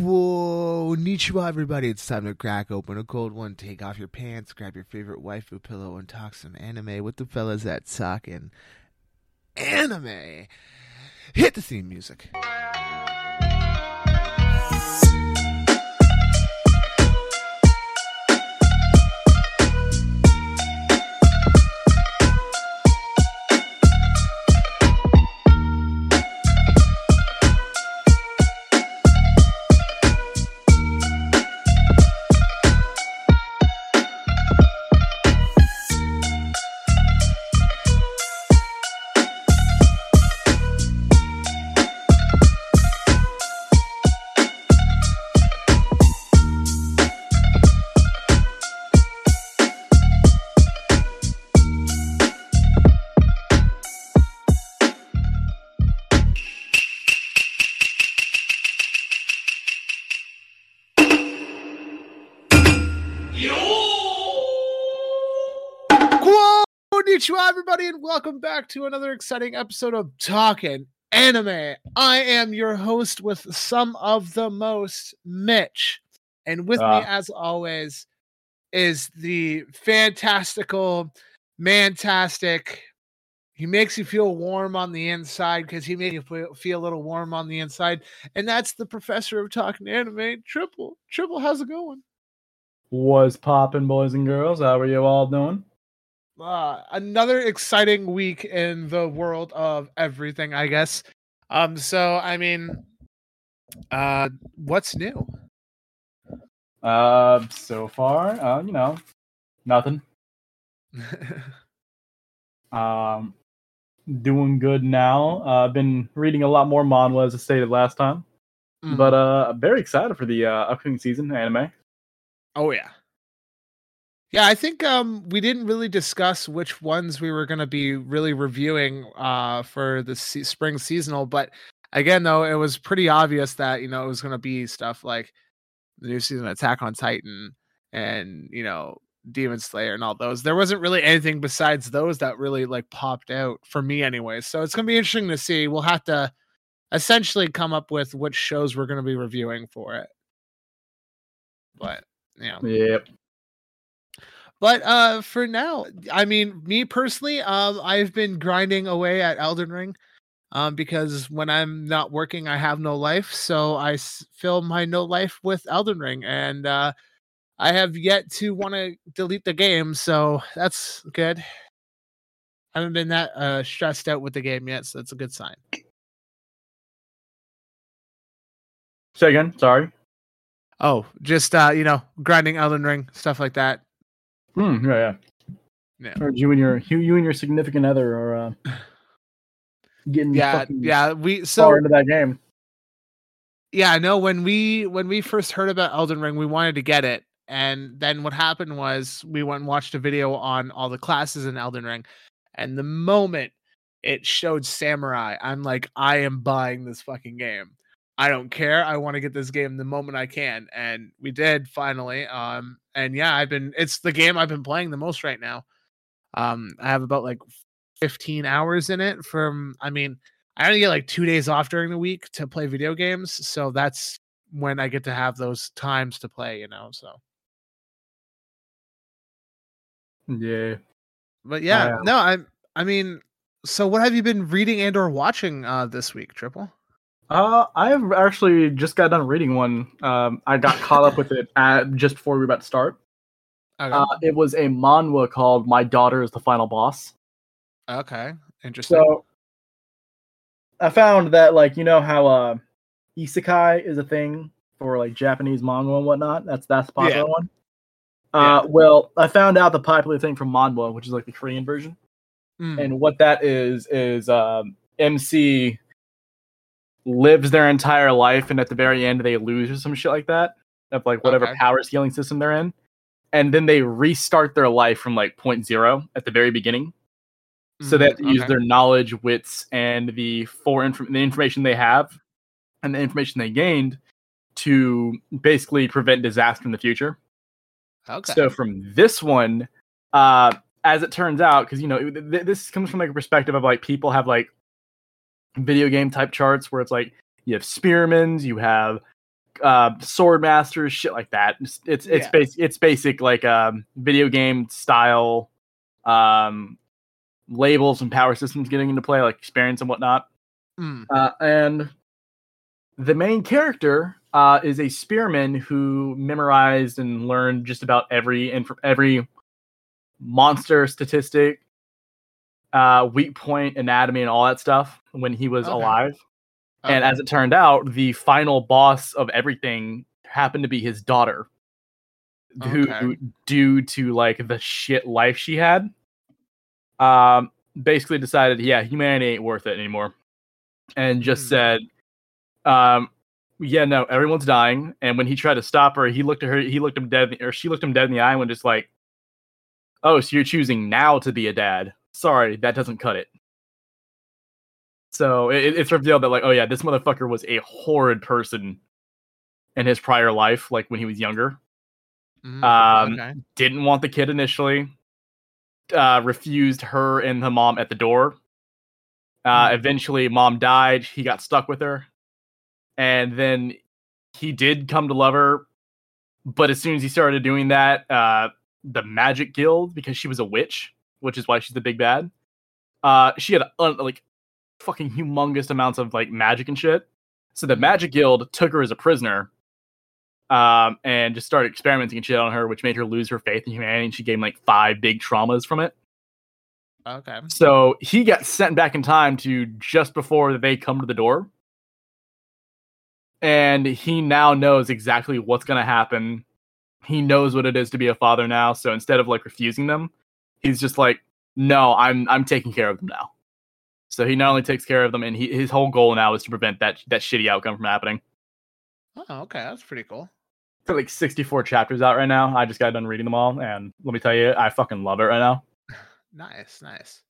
Konnichiwa, everybody. It's time to crack open a cold one. Take off your pants, grab your favorite waifu pillow, and talk some anime with the fellas that at Talkin' Anime. Hit the theme music. Konnichiwa, everybody, and welcome back to another exciting episode of Talking Anime. I am your host with some of the most, Mitch. And with me, Ah. as always, is the fantastical, mantastic. He makes you feel warm on the inside because he made you feel, feel a little warm on the inside. And that's the professor of Talking Anime, Triple. Triple, how's it going? Was poppin', boys and girls? How are you all doing? Uh, another exciting week in the world of everything, I guess. Um, so I mean, uh, what's new? Uh, so far, uh, you know, nothing. Um, doing good now. Uh, I've been reading a lot more manhwa as I stated last time, Mm. but uh, I'm very excited for the uh, upcoming season anime. oh yeah, yeah. I think um we didn't really discuss which ones we were going to be really reviewing uh for the se- spring seasonal, but again though it was pretty obvious that you know it was going to be stuff like the new season Attack on Titan and you know Demon Slayer and all those. There wasn't really anything besides those that really like popped out for me anyway. So it's gonna be interesting to see. We'll have to essentially come up with which shows we're gonna be reviewing for it. But yeah. Yep. But uh for now, I mean, me personally, um, I've been grinding away at Elden Ring. Um, because when I'm not working, I have no life. So I s- fill my no life with Elden Ring, and uh, I have yet to want to delete the game. So that's good. I haven't been that uh, stressed out with the game yet, so that's a good sign. Say again. Sorry. Oh, just uh, you know, grinding Elden Ring stuff like that. Hmm. Yeah. Yeah. Yeah. Or you and your you, you and your significant other are uh, getting Yeah, fucking yeah. We far so into that game. yeah, no. When we when we first heard about Elden Ring, we wanted to get it, and then what happened was we went and watched a video on all the classes in Elden Ring, and the moment it showed Samurai, I'm like, I am buying this fucking game. I don't care. I want to get this game the moment I can, and we did finally. Um, and yeah, I've been. It's the game I've been playing the most right now. Um, I have about like 15 hours in it. From I mean, I only get like two days off during the week to play video games, so that's when I get to have those times to play. You know, so. Yeah. But yeah, Yeah. no, I I mean, so what have you been reading and or watching uh this week, Triple? Uh, I've actually just got done reading one. Um, I got caught up with it at, just before we were about to start. Okay. Uh, it was a manhwa called "My Daughter Is the Final Boss." okay. Interesting. So, I found that, like, you know how uh, isekai is a thing for like Japanese manga and whatnot. That's that's the popular Yeah. one. Yeah. Uh, well, I found out the popular thing from manhwa, which is like the Korean version. Mm, and what that is is um, MC lives their entire life, and at the very end they lose or some shit like that of like whatever Okay. power scaling system they're in, and then they restart their life from like point zero at the very beginning. So they have to mhm, use their knowledge, wits, and the for inf- the information they have, and the information they gained to basically prevent disaster in the future. Okay. So from this one, uh, as it turns out, because you know th- this comes from like a perspective of like people have like video game type charts where it's like you have spearmans, you have uh, sword masters, shit like that. It's it's it's, basic it's basic like um video game style um labels and power systems getting into play, like experience and whatnot. Mm. Uh, and the main character uh, is a spearman who memorized and learned just about every and inf- every monster statistic, uh, weak point, anatomy, and all that stuff when he was Okay. alive. And as it turned out, the final boss of everything happened to be his daughter, who, Okay. due to like the shit life she had, um, basically decided, yeah, humanity ain't worth it anymore, and just Hmm. said, um, yeah, no, everyone's dying. And when he tried to stop her, he looked at her, he looked him dead, or she looked him dead in the eye, and just like, oh, so you're choosing now to be a dad? Sorry, that doesn't cut it. So it, it's revealed that like, oh yeah, this motherfucker was a horrid person in his prior life, like when he was younger. Mm, Um, okay. Didn't want the kid initially. Uh, refused her and the mom at the door. Uh, Hmm. Eventually, mom died. He got stuck with her, and then he did come to love her. But as soon as he started doing that, uh, the Magic Guild, because she was a witch, which is why she's the big bad. Uh, she had un- like fucking humongous amounts of like magic and shit. So the Magic Guild took her as a prisoner, um, and just started experimenting and shit on her, which made her lose her faith in humanity. And she gained like five big traumas from it. Okay. So he got sent back in time to just before they come to the door. And he now knows exactly what's going to happen. He knows what it is to be a father now. So instead of like refusing them, he's just like, no, I'm I'm taking care of them now. So he not only takes care of them, and he, his whole goal now is to prevent that that shitty outcome from happening. Oh, okay. That's pretty cool. Got like 64 chapters out right now. I just got done reading them all, and let me tell you, I fucking love it right now. Nice, nice.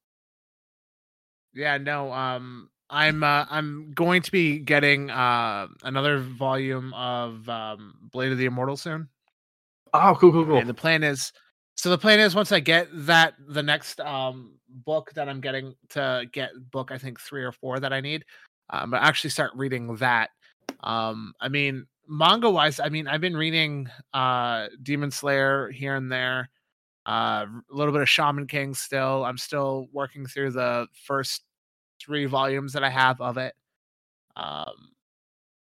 Yeah, no, um I'm uh, I'm going to be getting uh another volume of um Blade of the Immortal soon. Oh, cool, cool, cool. And the plan is so the plan is once I get that the next um book that I'm getting to get book I think 3 or 4 that I need. Um but actually start reading that. Um I mean manga wise I mean I've been reading uh Demon Slayer here and there. Uh a little bit of Shaman King still. I'm still working through the first 3 volumes that I have of it. Um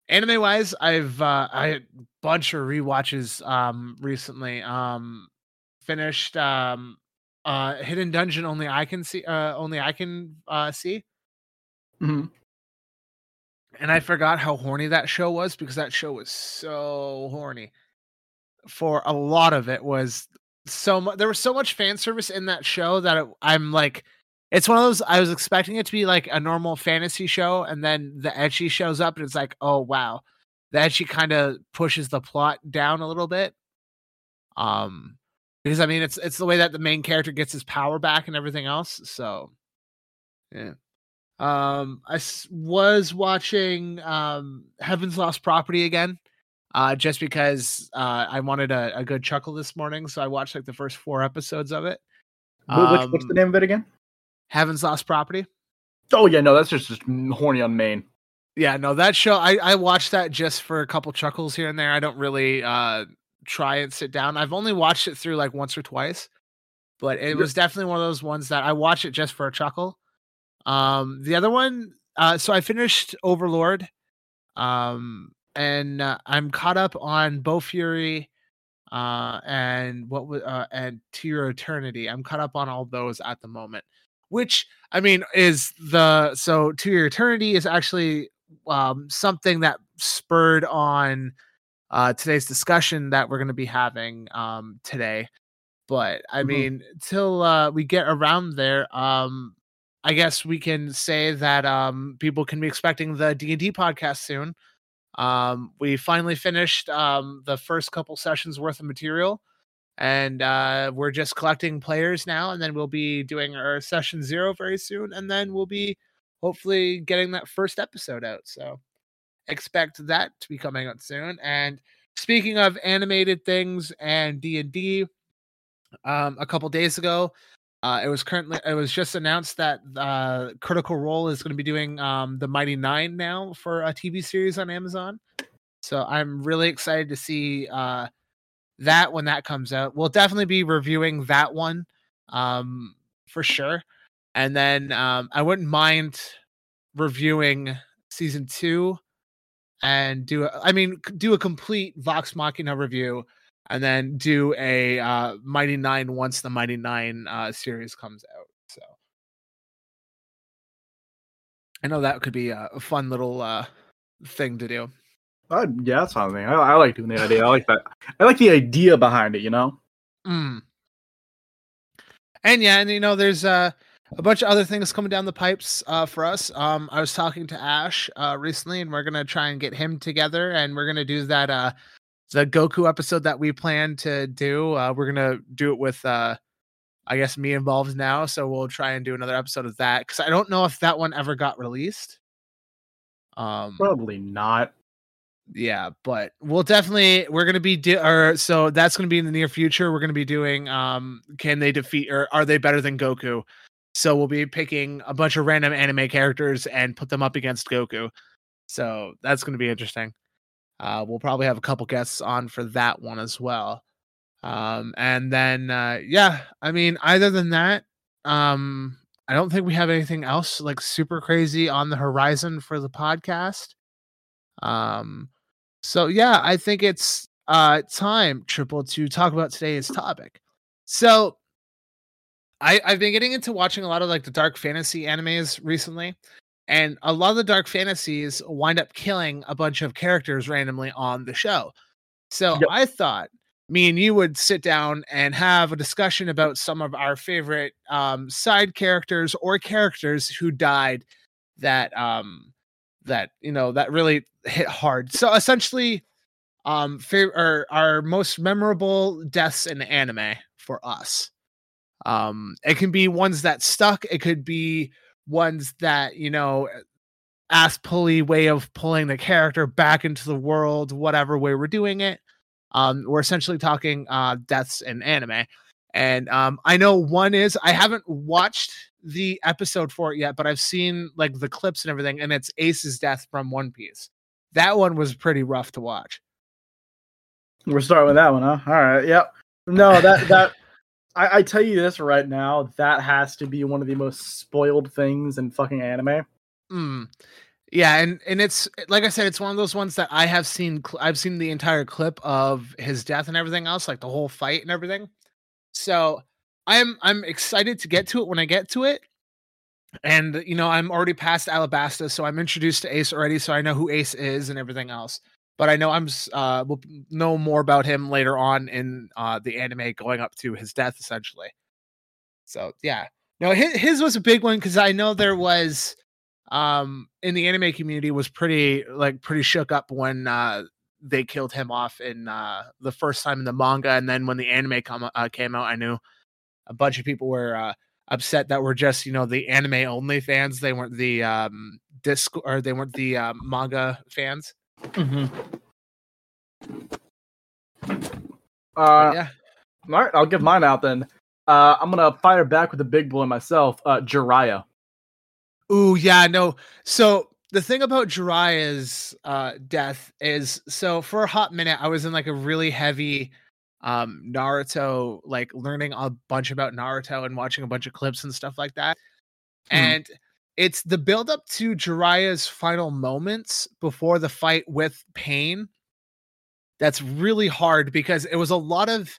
anime wise i've uh i had a bunch of rewatches um recently um finished um uh hidden dungeon only i can see uh only i can uh see. Mhm. and i forgot how horny that show was because that show was so horny. For a lot of it was so much there was so much fan service in that show that it, i'm like it's one of those i was expecting it to be like a normal fantasy show and then the edgy shows up and it's like oh wow. The ecchi kind of pushes the plot down a little bit. Um because i mean it's it's the way that the main character gets his power back and everything else so yeah um i s- was watching um heaven's lost property again uh just because uh i wanted a, a good chuckle this morning so i watched like the first four episodes of it which, what's the Um, name of it again? heaven's lost property Oh yeah, no, that's just just horny on main. yeah no that show i i watched that just for a couple chuckles here and there i don't really uh try and sit down. I've only watched it through like once or twice but it was definitely one of those ones that i watched it just for a chuckle. Um the other one uh so i finished overlord um and uh, i'm caught up on Bofuri uh and what was uh and to your eternity. I'm caught up on all those at the moment which i mean is the so to your eternity is actually um something that spurred on uh today's discussion that we're going to be having um today. But i Mhm. mean till uh we get around there um i guess we can say that um people can be expecting the d&d podcast soon. Um we finally finished um the first couple sessions worth of material. And uh we're just collecting players now and then we'll be doing our session zero very soon and then we'll be hopefully getting that first episode out so expect that to be coming out soon and speaking of animated things and d&d um a couple days ago uh, it was currently it was just announced that uh, Critical Role is going to be doing um, the Mighty Nein now for a TV series on Amazon. So I'm really excited to see uh, that when that comes out. We'll definitely be reviewing that one um, for sure. And then um, I wouldn't mind reviewing season two and do a, I mean do a complete Vox Machina review and then do a uh, Mighty Nein once the Mighty Nein uh, series comes out. So I know that could be a, a fun little uh, thing to do. Uh, yeah, that's something. I, I like doing the idea. I like that. I like the idea behind it. You know. Mm. And yeah, and you know, there's uh, a bunch of other things coming down the pipes uh, for us. Um, I was talking to Ash uh, recently, and we're gonna try and get him together, and we're gonna do that uh, the Goku episode that we plan to do. Uh, we're gonna do it with uh, I guess me involved now, so we'll try and do another episode of that because I don't know if that one ever got released. Um, probably not. Yeah, but we'll definitely we're gonna be do or so that's gonna be in the near future. We're gonna be doing um, can they defeat or are they better than Goku? So we'll be picking a bunch of random anime characters and put them up against Goku. So that's gonna be interesting. Uh, we'll probably have a couple guests on for that one as well. Um, and then uh, yeah, I mean, other than that, um, I don't think we have anything else like super crazy on the horizon for the podcast. Um, so yeah, I think it's uh time triple to talk about today's topic. So I, I've been getting into watching a lot of like the dark fantasy animes recently. And a lot of the dark fantasies wind up killing a bunch of characters randomly on the show. So yep. I thought me and you would sit down and have a discussion about some of our favorite um, side characters or characters who died that um that you know that really hit hard. So essentially, um, fav- our most memorable deaths in anime for us. Um, it can be ones that stuck. It could be ones that you know ass pulley way of pulling the character back into the world whatever way we're doing it. Um we're essentially talking uh deaths in anime. And um i know one is i haven't watched the episode for it yet but i've seen like the clips and everything and it's ace's death from one piece. That one was pretty rough to watch. We're starting with that one huh? All right yep. No that that I, I tell you this right now, that has to be one of the most spoiled things in fucking anime. Mm. Yeah, and and it's like I said, it's one of those ones that I have seen. I've seen the entire clip of his death and everything else, like the whole fight and everything. So I'm I'm excited to get to it when I get to it. And you know, I'm already past Alabasta, so I'm introduced to Ace already, so I know who Ace is and everything else but I know I'm uh will know more about him later on in uh the anime going up to his death essentially. So yeah. No, his, his was a big one because I know there was um in the anime community was pretty like pretty shook up when uh they killed him off in uh the first time in the manga and then when the anime come, uh, came out I knew a bunch of people were uh upset that were just you know the anime only fans they weren't the um disc or they weren't the uh, manga fans Mm-hmm. Uh, yeah. All right, I'll give mine out then. Uh, I'm gonna fire back with a big boy myself. Uh, Jiraiya. Ooh, yeah, no. So the thing about Jiraiya's uh death is, so for a hot minute, I was in like a really heavy um Naruto, like learning a bunch about Naruto and watching a bunch of clips and stuff like that. Mm. And it's the build up to Jiraiya's final moments before the fight with Pain. That's really hard because it was a lot of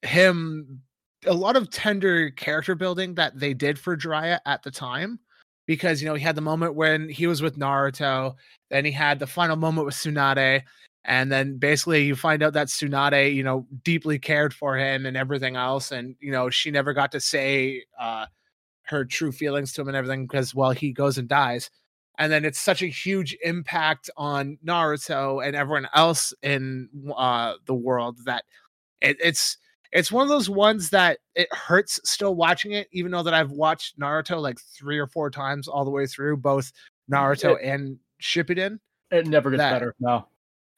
him, a lot of tender character building that they did for Jiraiya at the time. Because you know he had the moment when he was with Naruto, then he had the final moment with Tsunade, and then basically you find out that Tsunade, you know, deeply cared for him and everything else, and you know she never got to say uh, her true feelings to him and everything because well he goes and dies and then it's such a huge impact on Naruto and everyone else in uh, the world that it, it's it's one of those ones that it hurts still watching it, even though that I've watched Naruto like three or four times all the way through, both Naruto it, and Shippuden. It never gets that, better. No,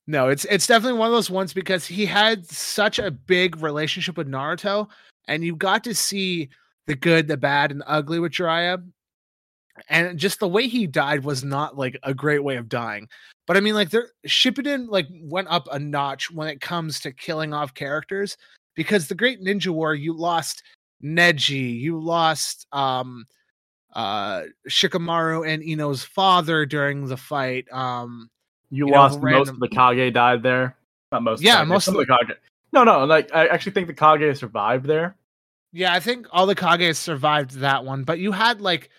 no, it's it's definitely one of those ones because he had such a big relationship with Naruto, and you got to see the good, the bad, and the ugly with Jiraiya. and just the way he died was not like a great way of dying. But I mean, like, there Shippuden like went up a notch when it comes to killing off characters because the Great Ninja War, you lost Neji, you lost um uh Shikamaru and Ino's father during the fight. Um You, You know, lost the most of the Kage died there. Not most. Yeah, Kage, most of of the Kage. No, no. Like I actually think the Kage survived there. Yeah, I think all the Kages survived that one, but you had like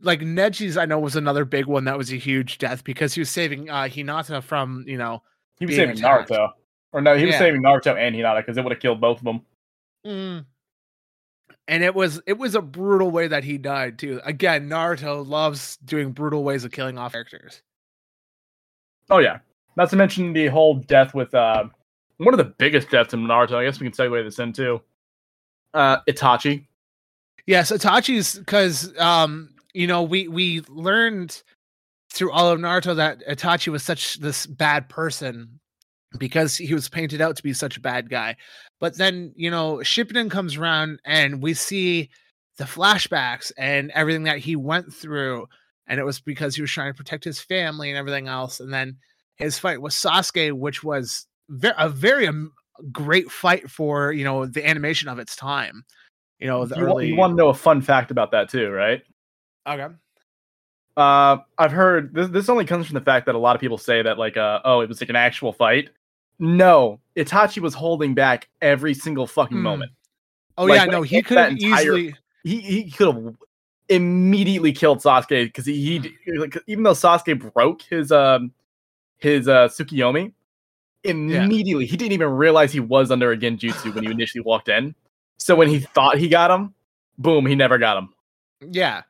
like Neji's I know was another big one that was a huge death because he was saving uh Hinata from, you know, He was saving attacked. Naruto, or no, he was Yeah. saving Naruto and Hinata because it would have killed both of them. mm. and it was it was a brutal way that he died too. Again, Naruto loves doing brutal ways of killing off characters. Oh yeah, not to mention the whole death with uh, one of the biggest deaths in Naruto. I guess we can segue this into uh, Itachi. Yes, Itachi's because um, you know, we we learned through all of Naruto that Itachi was such this bad person because he was painted out to be such a bad guy. But then, you know, Shippuden comes around and we see the flashbacks and everything that he went through. And it was because he was trying to protect his family and everything else. And then his fight with Sasuke, which was a very great fight for, you know, the animation of its time. You know, the You, early. you want to know a fun fact about that too, right? okay. Uh, I've heard this. This only comes from the fact that a lot of people say that like, uh, oh, it was like an actual fight. No, Itachi was holding back every single fucking Hmm. moment. Oh Like, yeah, no, he could have easily. He he could have immediately killed Sasuke because he, he like, even though Sasuke broke his um his uh Tsukiyomi immediately he didn't even realize he was under a genjutsu when he initially walked in. So when he thought he got him, boom, he never got him. Yeah.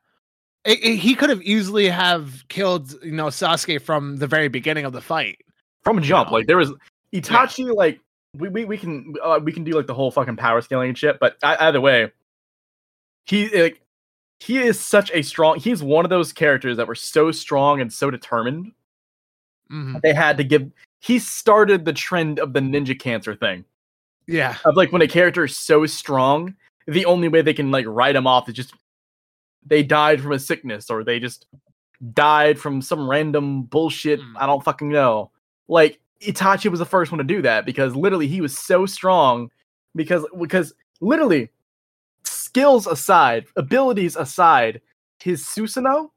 It- it- he could have easily have killed, you know, Sasuke from the very beginning of the fight. from jump. know? Like there was Itachi. Like we, we we can uh, we can do like the whole fucking power scaling and shit. But ei- either way, he like he is such a strong. He's one of those characters that were so strong and so determined. Mhm. They had to give. He started the trend of the ninja cancer thing. Yeah. Of like when a character is so strong, the only way they can like write him off is just they died from a sickness or they just died from some random bullshit. Hmm. I don't fucking know. Like Itachi was the first one to do that because literally he was so strong because because literally skills aside, abilities aside, his Susanoo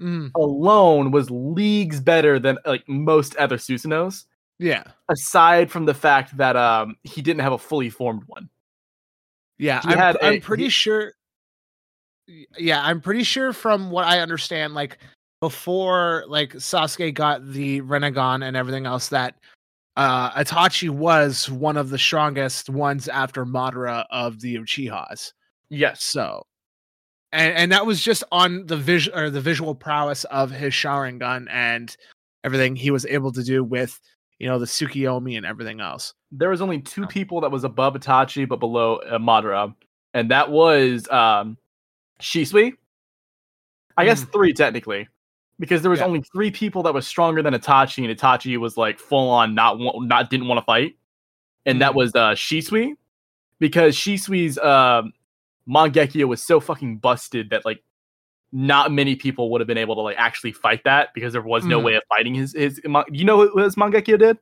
Mm, alone was leagues better than like most other Susanoos yeah. aside from the fact that um he didn't have a fully formed one. Yeah. He I'm, had I'm a- pretty he- sure. Yeah. I'm pretty sure from what I understand, like before like Sasuke got the Rinnegan and everything else, that uh Itachi was one of the strongest ones after Madara of the Uchihas. Yes. So, and and that was just on the visual or the visual prowess of his Sharingan and everything he was able to do with you know the Tsukiyomi and everything else. There was only two people that was above Itachi but below uh, Madara, and that was um Shisui. I guess three technically, because there was Yeah. only three people that was stronger than Itachi, and Itachi was like full on not wa- not didn't want to fight, and that Mhm. was uh Shisui, because Shisui's um Mangekyo was so fucking busted that like not many people would have been able to like actually fight that because there was no Mhm. way of fighting his his. You know what his Mangekyo did?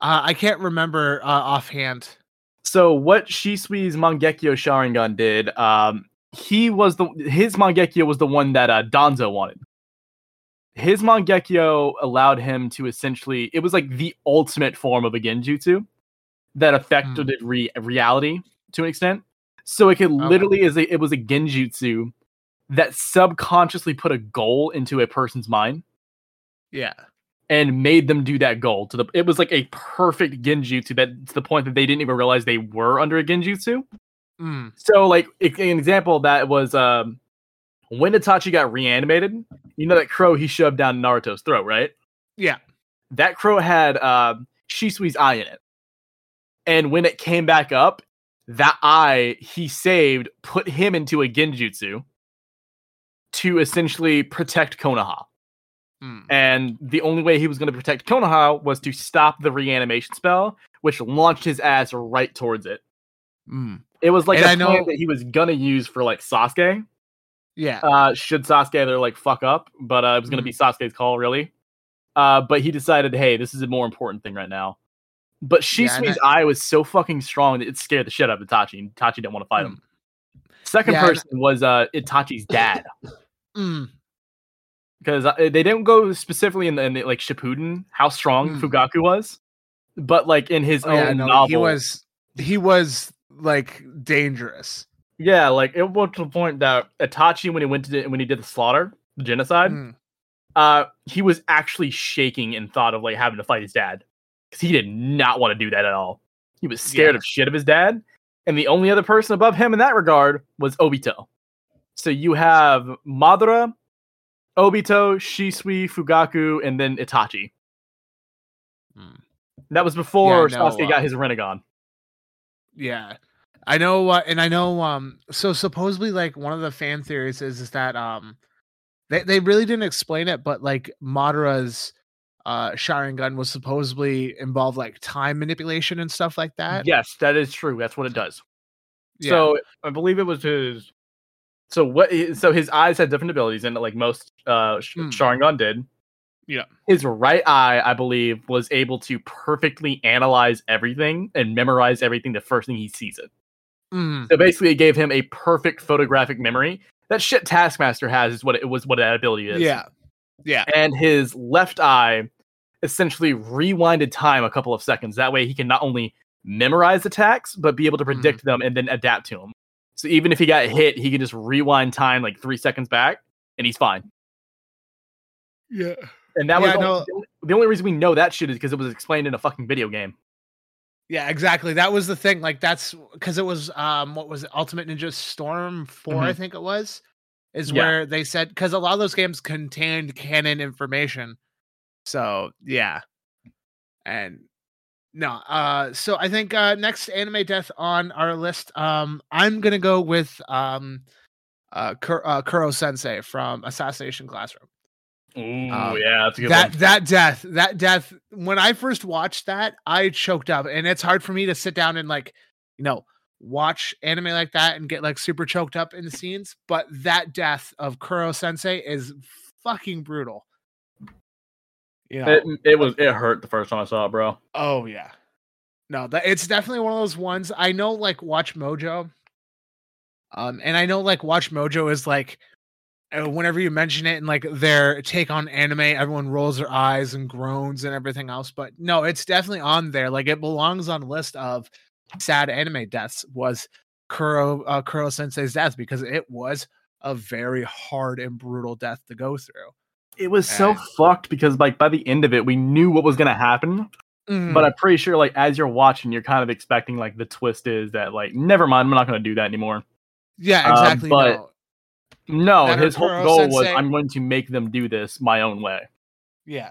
Uh, I can't remember uh, offhand. So what Shisui's Mangekyo Sharingan did, um, he was the his Mangekyo was the one that uh, Danzo wanted. His Mangekyo allowed him to essentially it was like the ultimate form of a genjutsu that affected re- reality to an extent. So it could Okay. literally is a, it was a genjutsu that subconsciously put a goal into a person's mind Yeah. and made them do that goal to the it was like a perfect genjutsu that to the point that they didn't even realize they were under a genjutsu. Mm. So like an example of that was um when Itachi got reanimated, you know that crow he shoved down Naruto's throat, right? Yeah. That crow had um Shisui's eye in it. And when it came back up, that eye he saved put him into a genjutsu to essentially protect Konoha. Mm. And the only way he was going to protect Konoha was to stop the reanimation spell, which launched his ass right towards it. Mm. It was like And a I plan know- that he was gonna use for like Sasuke, Yeah. uh, should Sasuke either like fuck up, but uh, it was going to be Mm. Sasuke's call, really. Uh, but he decided, hey, this is a more important thing right now. But Yeah, Shisui's eye was so fucking strong that it scared the shit out of Itachi, and Itachi didn't want to fight him. Second Yeah, person was uh, Itachi's dad, Mm. because uh, they didn't go specifically in the, in the like Shippuden how strong Mm. Fugaku was, but like in his Oh, yeah, own no, novel, he was he was like dangerous. yeah, like it was to the point that Itachi when he went to the, when he did the slaughter, the genocide, Mm. uh he was actually shaking in thought of like having to fight his dad because he did not want to do that at all he was scared Yeah. of shit of his dad and the only other person above him in that regard was obito so you have madara obito shisui fugaku and then itachi Mm. that was before Yeah, no, Sasuke uh, got his Rinnegan. Yeah. I know uh, and I know um so supposedly like one of the fan theories is is that um they they really didn't explain it but like Madara's uh Sharingan was supposedly involved like time manipulation and stuff like that. Yes, that is true. That's what it does. Yeah. So I believe it was his. So what? So his eyes had different abilities, and like most uh, Sh- Hmm. Sharingan did. Yeah. His right eye, I believe, was able to perfectly analyze everything and memorize everything the first thing he sees it. Mm, So basically, it gave him a perfect photographic memory. That shit Taskmaster has is what it was. What that ability is. yeah. Yeah. And his left eye essentially rewinded time a couple of seconds. That way, he can not only memorize attacks, but be able to Mm-hmm. predict them and then adapt to them. So even if he got hit, he can just rewind time like three seconds back, and he's fine. Yeah. And that Yeah, was no. only- the only- reason we know that shit is because it was explained in a fucking video game. Yeah, exactly. That was the thing. Like that's because it was um what was it, Ultimate Ninja Storm 4, I think it was. Is Mm-hmm. Yeah. where they said because a lot of those games contained canon information. So yeah. And no, uh so I think uh next anime death on our list, um, I'm gonna go with um uh, Kur- uh Koro Sensei from Assassination Classroom. Oh Um, yeah, that's a good that one. that death that death when i first watched that i choked up and it's hard for me to sit down and like you know watch anime like that and get like super choked up in the scenes but that death of koro sensei is fucking brutal you know It, it was it hurt the first time I saw it, bro. oh yeah. No that it's definitely one of those ones i know like watch mojo um and i know like watch mojo is like uh, whenever you mention it and like their take on anime everyone rolls their eyes and groans and everything else but no it's definitely on there like it belongs on a list of sad anime deaths was koro uh, koro sensei's death because it was a very hard and brutal death to go through It was so And- fucked because like by the end of it, we knew what was gonna happen. Mm, But I'm pretty sure like as you're watching, you're kind of expecting like the twist is that like never mind, I'm not gonna do that anymore. yeah uh, exactly but- no. No, his whole goal was I'm going to make them do this my own way. Yeah.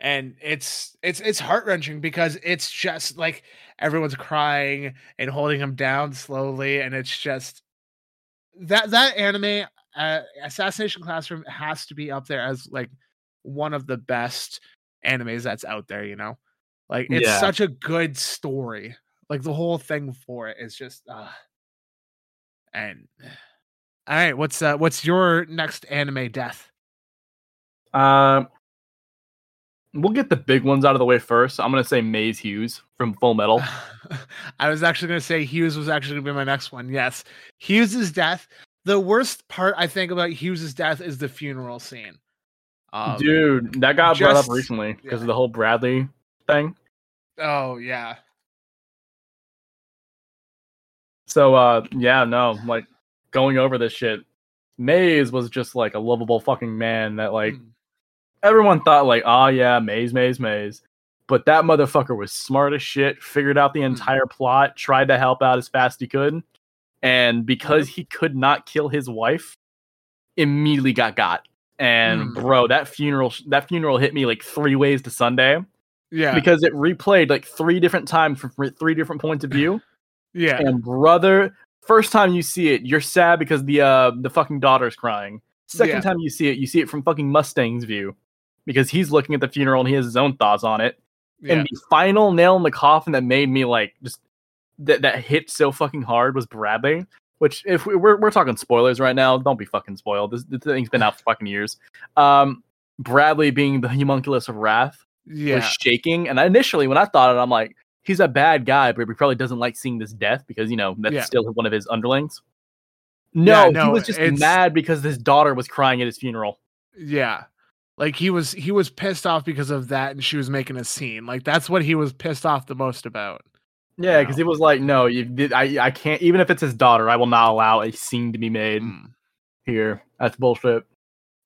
And it's it's it's heart wrenching because it's just like everyone's crying and holding him down slowly, and it's just that that anime uh, Assassination Classroom has to be up there as like one of the best animes that's out there. You know, like it's Yeah. such a good story. Like the whole thing for it is just. Uh, and all right, what's uh what's your next anime death? Um, we'll get the big ones out of the way first. I'm gonna say Maes Hughes from Full Metal. I was actually to say Hughes was actually to be my next one. Yes. Hughes's death. The worst part I think about Hughes's death is the funeral scene. Um, Dude, that got brought up recently because yeah. of the whole Bradley thing. Oh, yeah. So uh yeah, no, like going over this shit. Maes was just like a lovable fucking man that like Mm. everyone thought like, oh yeah, Maes, Maes, Maes. But that motherfucker was smart as shit, figured out the Hmm. entire plot, tried to help out as fast as he could. And because he could not kill his wife, immediately got got. And Hmm. bro, that funeral that funeral hit me like three ways to Sunday Yeah. because it replayed like three different times from three different points of view. yeah. And brother, first time you see it, you're sad because the uh the fucking daughter's crying. Second Yeah. time you see it, you see it from fucking Mustang's view because he's looking at the funeral and he has his own thoughts on it. yeah. And the final nail in the coffin that made me like just that that hit so fucking hard was Bradley which if we, we're we're talking spoilers right now, don't be fucking spoiled. This, this thing's been out for fucking years. Um, Bradley being the homunculus of wrath Yeah. was shaking, and initially when I thought it, I'm like, he's a bad guy, but he probably doesn't like seeing this death because you know that's Yeah. still one of his underlings. No, Yeah, he was just mad because his daughter was crying at his funeral. Yeah. Like he was he was pissed off because of that and she was making a scene. Like that's what he was pissed off the most about. Yeah, because he was like, "No, you. I, I can't. Even if it's his daughter, I will not allow a scene to be made Mm. here. That's bullshit."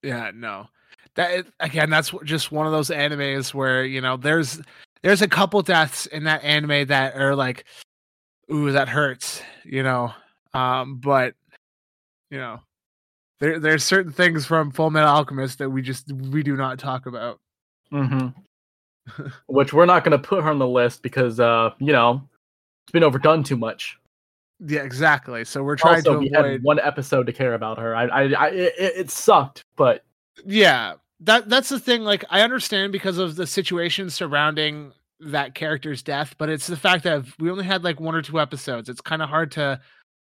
Yeah, no. That is- again, that's just one of those animes where, you know, there's there's a couple deaths in that anime that are like ooh, that hurts, you know. Um but you know, there there's certain things from Full Metal Alchemist that we just we do not talk about. hmm Which we're not going to put her on the list because, uh, you know, it's been overdone too much. Yeah, exactly. So we're trying also, to we avoid had one episode to care about her. I, I, I it, it sucked, but yeah that that's the thing like i understand because of the situation surrounding that character's death but it's the fact that we only had like one or two episodes it's kind of hard to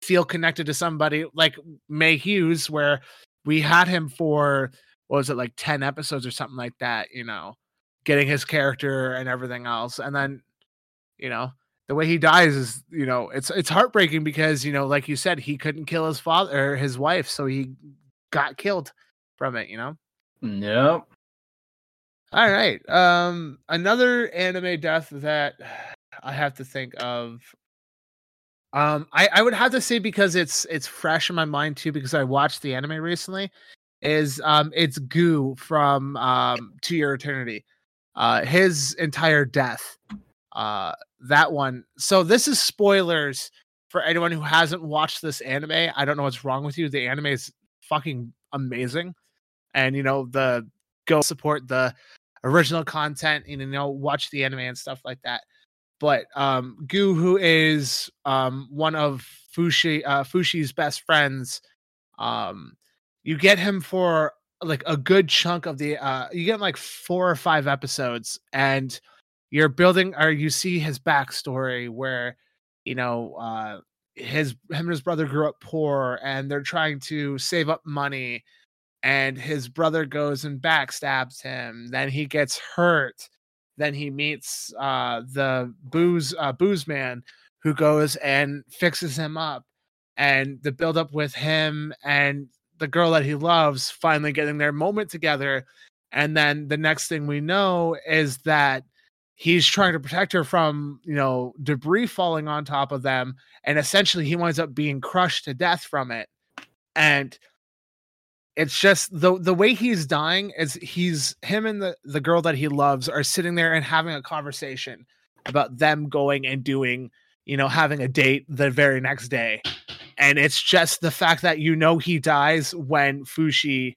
feel connected to somebody like may hughes where we had him for what was it like 10 episodes or something like that you know getting his character and everything else and then you know the way he dies is you know it's it's heartbreaking because you know like you said he couldn't kill his father or his wife so he got killed from it you know Yep. all right. Um, another anime death that I have to think of. Um, I, I would have to say because it's it's fresh in my mind too because I watched the anime recently. Is um it's Goo from um To Your Eternity. Uh, his entire death. Uh, that one. So this is spoilers for anyone who hasn't watched this anime. I don't know what's wrong with you. The anime is fucking amazing, and you know the go support the original content and you know watch the anime and stuff like that but um gu who is um one of fushi uh fushi's best friends um you get him for like a good chunk of the uh you get like four or five episodes and you're building or you see his backstory where you know uh his him and his brother grew up poor and they're trying to save up money and his brother goes and backstabs him then he gets hurt then he meets uh the booze uh booze man who goes and fixes him up and the build up with him and the girl that he loves finally getting their moment together. And then the next thing we know is that he's trying to protect her from you know debris falling on top of them and essentially he winds up being crushed to death from it. And it's just the the way he's dying is he's him and the the girl that he loves are sitting there and having a conversation about them going and doing you know having a date the very next day. And it's just the fact that you know he dies when fushi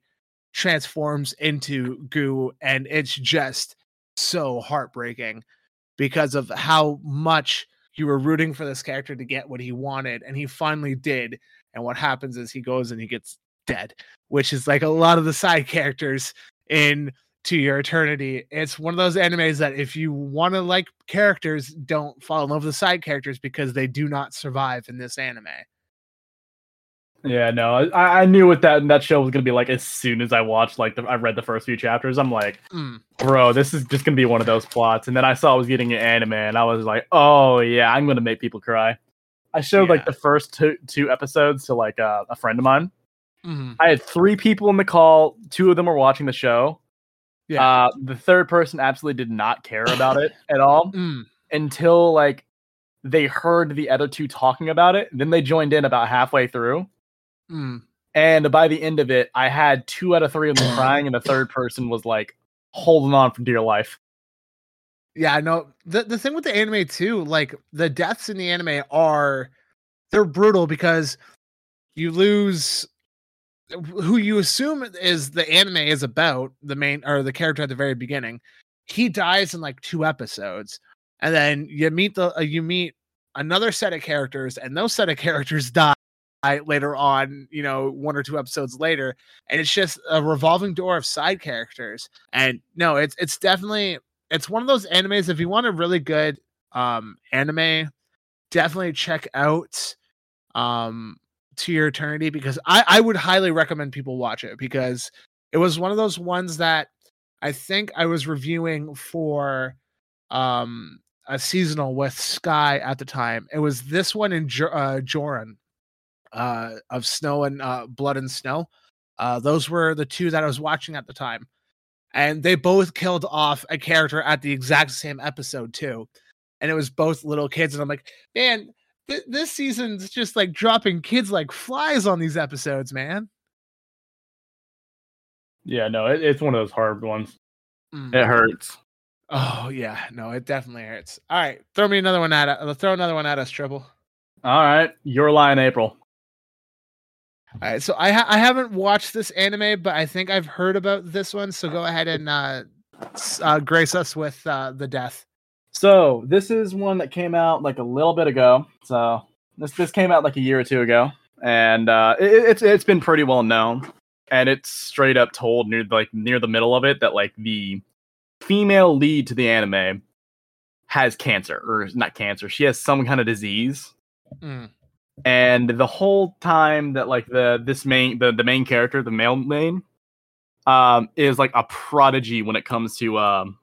transforms into goo and it's just so heartbreaking because of how much you were rooting for this character to get what he wanted and he finally did and what happens is he goes and he gets dead which is like a lot of the side characters in to your eternity it's one of those animes that if you want to like characters don't fall in love with the side characters because they do not survive in this anime Yeah, no, I, I knew what that that show was gonna be like as soon as I watched like the, I read the first few chapters. I'm like, Mm. Bro, this is just gonna be one of those plots. And then I saw I was getting an anime, and I was like, oh yeah, I'm gonna make people cry. I showed like the first two two episodes to like uh, a friend of mine. Mhm. I had three people in the call. Two of them were watching the show. Yeah. Uh, the third person absolutely did not care about it at all Mm. until like they heard the other two talking about it. Then they joined in about halfway through. Mm. And by the end of it, I had two out of three of them crying, and the third person was like holding on for dear life. Yeah, no. The the thing with the anime too, like the deaths in the anime are they're brutal because you lose who you assume is the anime is about, the main or the character at the very beginning. He dies in like two episodes. And then you meet the uh, you meet another set of characters and those set of characters die later on, you know, one or two episodes later, and it's just a revolving door of side characters. And no, it's it's definitely it's one of those animes if you want a really good um anime definitely check out um to your eternity because I, I would highly recommend people watch it because it was one of those ones that I think I was reviewing for um a seasonal with Sky at the time. It was this one in jo- uh, Joran uh, of Snow and uh, Blood and Snow. Uh, those were the two that I was watching at the time, and they both killed off a character at the exact same episode too, and it was both little kids. And I'm like, man, th- this season's just like dropping kids like flies on these episodes, man. Yeah, no, it, it's one of those hard ones. Mm. It hurts. Oh yeah, no, it definitely hurts. All right, throw me another one at us. Throw another one at us, Triple. All right, your line, April. All right, so I ha- I haven't watched this anime, but I think I've heard about this one. So go ahead and uh, uh grace us with uh, the death. So this is one that came out like a little bit ago. So this this came out like a year or two ago, and uh, it, it's it's been pretty well known, and it's straight up told near like near the middle of it that like the female lead to the anime has cancer or not cancer she has some kind of disease Mm. And the whole time that like the this main the, the main character the male main um is like a prodigy when it comes to um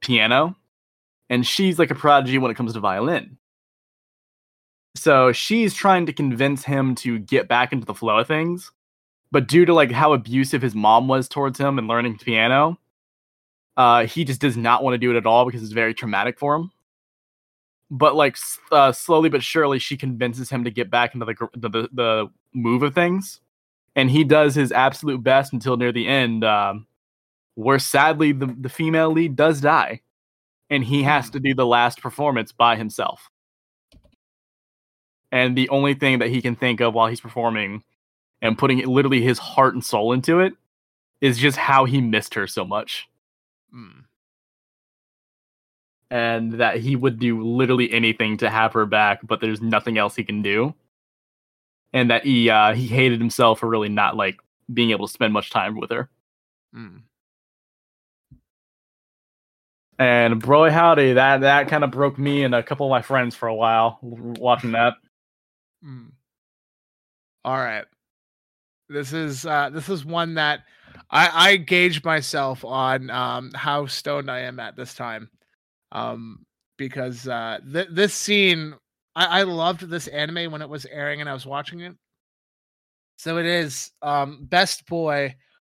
piano. And she's like a prodigy when it comes to violin. So she's trying to convince him to get back into the flow of things. But due to like how abusive his mom was towards him and learning piano uh he just does not want to do it at all because it's very traumatic for him but like uh, slowly but surely she convinces him to get back into the, the the move of things. And he does his absolute best until near the end um where sadly the, the female lead does die. And he has to do the last performance by himself. And the only thing that he can think of while he's performing and putting literally his heart and soul into it is just how he missed her so much. Mm. And that he would do literally anything to have her back, but there's nothing else he can do. And that he uh, he hated himself for really not like being able to spend much time with her. Mm. And bro, howdy, that that kind of broke me and a couple of my friends for a while watching that. Mm. All right. This is uh this is one that I I gauge myself on um how stoned I am at this time. Um because uh th- this scene I I loved this anime when it was airing and I was watching it. So it is um Best Boy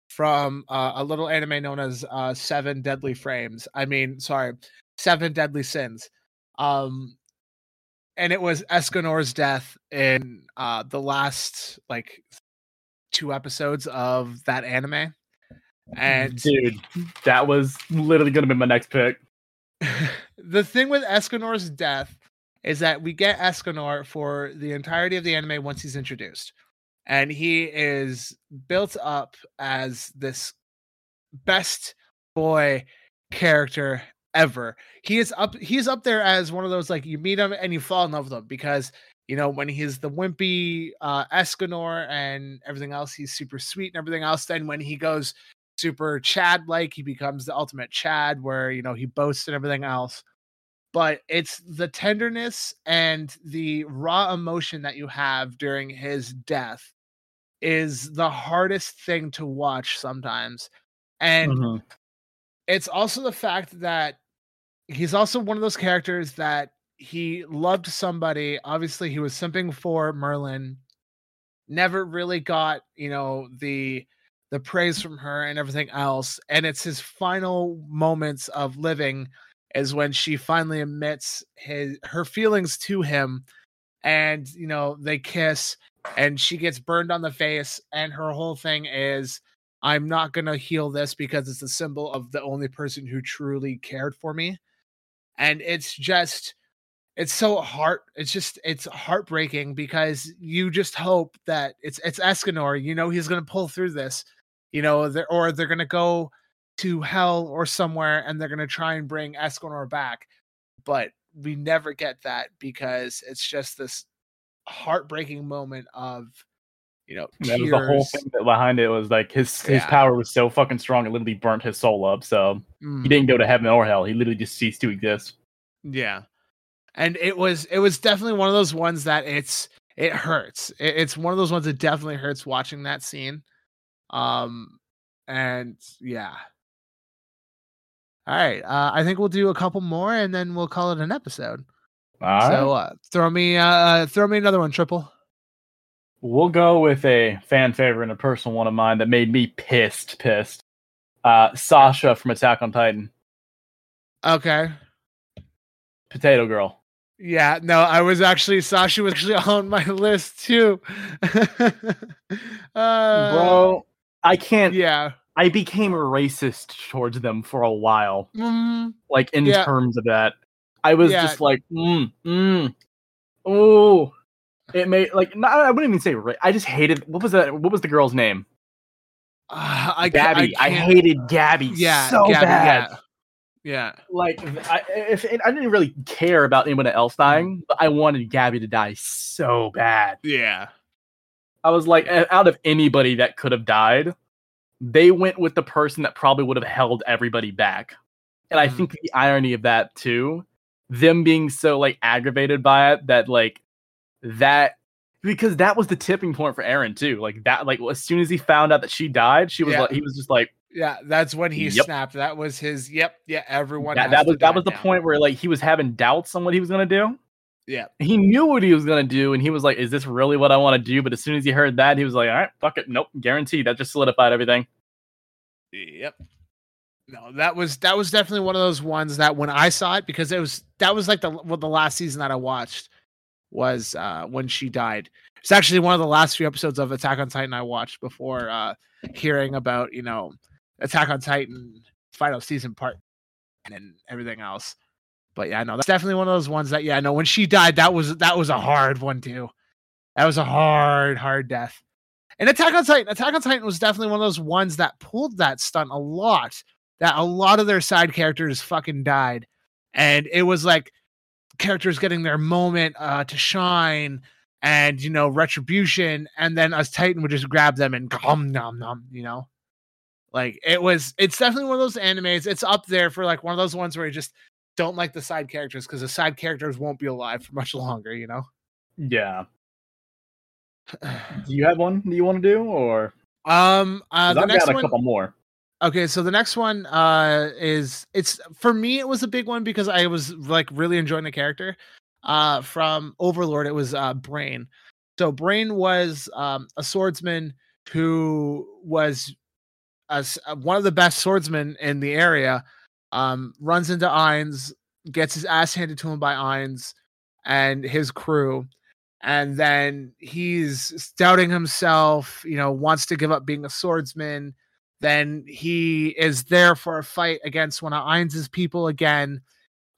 from uh, a little anime known as uh Seven Deadly Frames. I mean, sorry, Seven Deadly Sins. Um and it was Escanor's death in uh the last like two episodes of that anime. And Dude, that was literally gonna be my next pick. The thing with Escanor's death is that we get Escanor for the entirety of the anime once he's introduced. And he is built up as this best boy character ever. He is up he's up there as one of those like you meet him and you fall in love with him because you know when he's the wimpy uh Escanor and everything else he's super sweet and everything else then when he goes super Chad like he becomes the ultimate Chad where you know he boasts and everything else but it's the tenderness and the raw emotion that you have during his death is the hardest thing to watch sometimes and Mhm. it's also the fact that he's also one of those characters that he loved somebody obviously he was simping for merlin never really got you know the the praise from her and everything else and it's his final moments of living is when she finally admits his her feelings to him and you know they kiss and she gets burned on the face and her whole thing is i'm not going to heal this because it's a symbol of the only person who truly cared for me. And it's just it's so heart it's just it's heartbreaking because you just hope that it's it's Escanor you know he's going to pull through this you know they're, or they're going to go to hell or somewhere and they're going to try and bring Escanor back but we never get that because it's just this heartbreaking moment of you know That was the whole thing that behind it was like his his power was so fucking strong it literally burnt his soul up. So Mm. he didn't go to heaven or hell. He literally just ceased to exist. Yeah. And it was it was definitely one of those ones that it's it hurts. It, it's one of those ones that definitely hurts watching that scene. Um, and yeah. All right, uh, I think we'll do a couple more and then we'll call it an episode. All so right. uh, throw me, uh, uh, throw me another one, triple. We'll go with a fan favorite and a personal one of mine that made me pissed, pissed. Uh, Sasha from Attack on Titan, Okay. Potato Girl. Yeah, no, I was actually Sasha was actually on my list too. uh, Bro, I can't. Yeah. I became racist towards them for a while. Mm, Like in Yeah. terms of that, I was Yeah. just like, mm, mm, oh. It made like not, I wouldn't even say. Ra- I just hated. What was that? What was the girl's name? uh, I, Gabby. I, can't- hated Gabby Yeah, so Gabby, bad. Yeah. yeah. Like, I, if I didn't really care about anyone else dying, but I wanted Gabby to die so bad. Yeah. I was like, out of anybody that could have died, they went with the person that probably would have held everybody back. And I Mhm. think the irony of that too, them being so like aggravated by it that like that because that was the tipping point for Eren too. Like that, like as soon as he found out that she died, she was Yeah. like, he was just like, Yeah. That's when he Yep. snapped. That was his. Yep. Yeah. Everyone. that, that was that was the point where like he was having doubts on what he was gonna do. Yeah. he knew what he was gonna do, and he was like, "Is this really what I want to do?" But as soon as he heard that, he was like, "All right, fuck it, nope, guaranteed." That just solidified everything. Yep. No, that was that was definitely one of those ones that when I saw it because it was that was like the well, the last season that I watched was uh when she died. It's actually one of the last few episodes of Attack on Titan I watched before uh hearing about, you know, Attack on Titan final season part and everything else. But yeah, no, that's definitely one of those ones that yeah, no, when she died, that was that was a hard one too. That was a hard, hard death. And Attack on Titan, Attack on Titan was definitely one of those ones that pulled that stunt a lot. That a lot of their side characters fucking died, and it was like characters getting their moment uh, to shine, and you know retribution, and then us Titan would just grab them and nom nom nom, you know. Like it was, it's definitely one of those animes. It's up there for like one of those ones where you just don't like the side characters because the side characters won't be alive for much longer, you know. Yeah. Do you have one that you want to do, or Um, uh, I've next got a one. couple more? Okay, so the next one uh is it's for me it was a big one because I was like really enjoying the character. Uh from Overlord it was uh Brain. So Brain was um a swordsman who was a s uh, one of the best swordsmen in the area. Um runs into Ainz, gets his ass handed to him by Ainz and his crew. And then he's doubting himself, you know, wants to give up being a swordsman then he is there for a fight against one of Ainz's people again.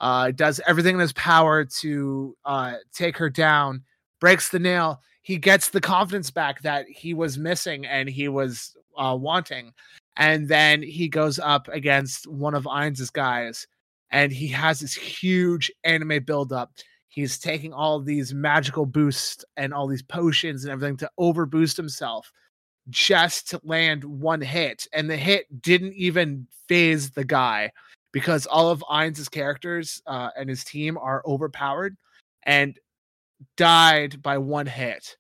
Uh, does everything in his power to uh, take her down, breaks the nail. He gets the confidence back that he was missing and he was uh, wanting. And then he goes up against one of Ainz's guys, and he has this huge anime buildup. He's taking all these magical boosts and all these potions and everything to overboost himself just to land one hit, and the hit didn't even phase the guy because all of Ainz's characters uh, and his team are overpowered and died by one hit.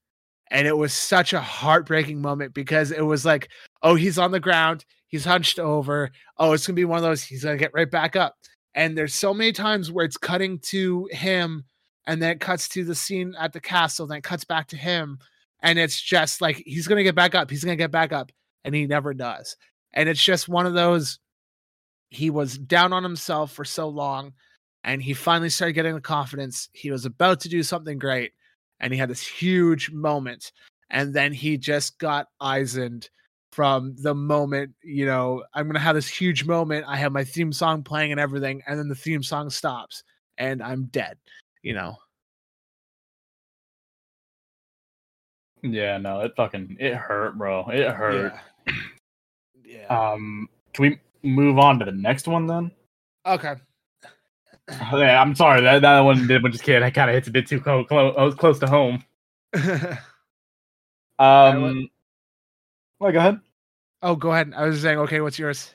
And it was such a heartbreaking moment because it was like, oh, he's on the ground, he's hunched over. Oh, it's gonna be one of those, he's gonna get right back up. And there's so many times where it's cutting to him and then it cuts to the scene at the castle, then it cuts back to him and it's just like he's gonna get back up he's gonna get back up and he never does and it's just one of those he was down on himself for so long and he finally started getting the confidence he was about to do something great and he had this huge moment and then he just got Eisened from the moment you know i'm gonna have this huge moment i have my theme song playing and everything and then the theme song stops and i'm dead you know Yeah, no, it fucking it hurt, bro. It hurt. yeah, yeah. Um, can we move on to the next one then? okay Yeah, I'm sorry that that one did just kid. That kind of hits a bit too close. Close, close to home. Um, well, go ahead. oh, go ahead. I was saying, okay, what's yours?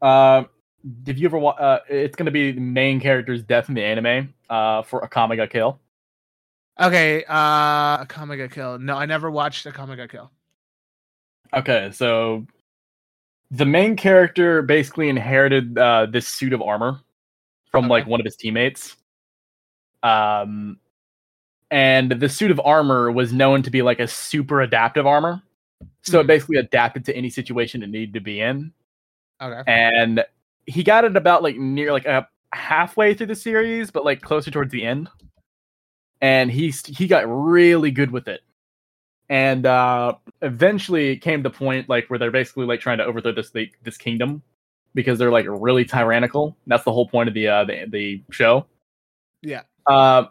Uh, if you ever wa- uh, it's gonna be the main character's death in the anime. Uh, for Akame ga Kill. Okay, uh Akame ga Kill. No, I never watched Akame ga Kill. Okay, so the main character basically inherited uh, this suit of armor from like one of his teammates. Um, and the suit of armor was known to be like a super adaptive armor. So it Hmm. basically adapted to any situation it needed to be in. Okay. And he got it about like near like halfway through the series, but like closer towards the end. And he he got really good with it. And uh eventually it came to the point like where they're basically like trying to overthrow this this kingdom because they're like really tyrannical. That's the whole point of the uh the, the show. Yeah. Uh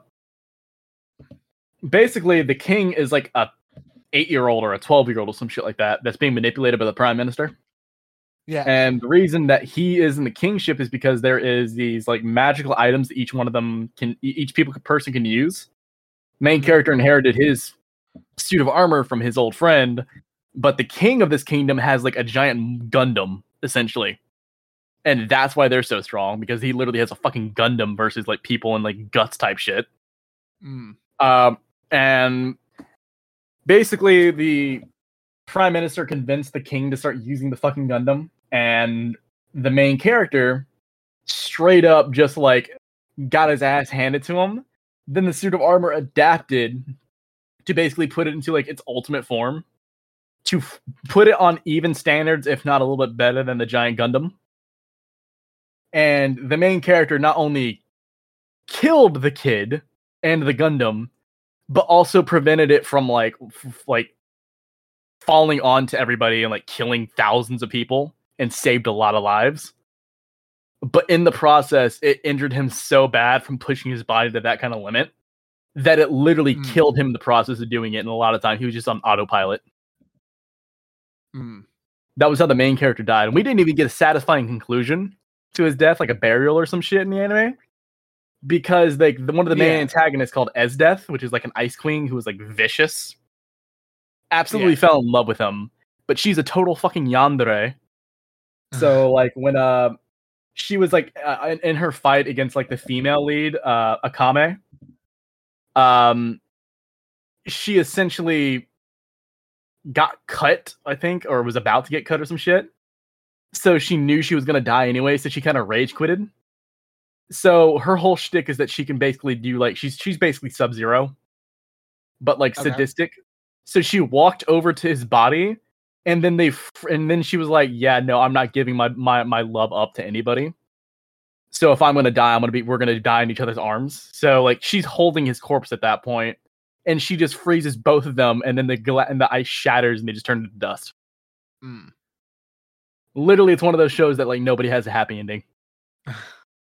basically the king is like a 8-year-old or a 12-year-old or some shit like that that's being manipulated by the prime minister. Yeah. And the reason that he is in the kingship is because there is these like magical items that each one of them can each people person can use. Main Mhm. character inherited his suit of armor from his old friend, but the king of this kingdom has like a giant Gundam essentially. And that's why they're so strong because he literally has a fucking Gundam versus like people and like guts type shit. Mm. Um, and basically, the prime minister convinced the king to start using the fucking Gundam, and the main character straight up just like got his ass handed to him. Then the suit of armor adapted to basically put it into like its ultimate form to f- put it on even standards, if not a little bit better than the giant Gundam. And the main character not only killed the kid and the Gundam, but also prevented it from like f- like falling onto everybody and like killing thousands of people and saved a lot of lives. But in the process, it injured him so bad from pushing his body to that kind of limit that it literally Hmm. killed him in the process of doing it. And a lot of time he was just on autopilot. Mm. That was how the main character died. And we didn't even get a satisfying conclusion to his death, like a burial or some shit in the anime. Because like the, one of the main Yeah. antagonists called Esdeath, which is like an ice queen who was like vicious, absolutely Yeah. fell in love with him. But she's a total fucking yandere. So like when uh she was like uh, in, in her fight against like the female lead, uh Akame, um she essentially got cut, I think, or was about to get cut or some shit. So she knew she was gonna die anyway, so she kind of rage quitted. So her whole shtick is that she can basically do like she's she's basically Sub Zero, but like Okay. sadistic. So she walked over to his body, and then they and then she was like, "Yeah, no, I'm not giving my my my love up to anybody. So if I'm gonna die, I'm gonna be we're gonna die in each other's arms." So like she's holding his corpse at that point, and she just freezes both of them, and then the gla- and the ice shatters, and they just turn to dust. Mm. Literally, it's one of those shows that like nobody has a happy ending.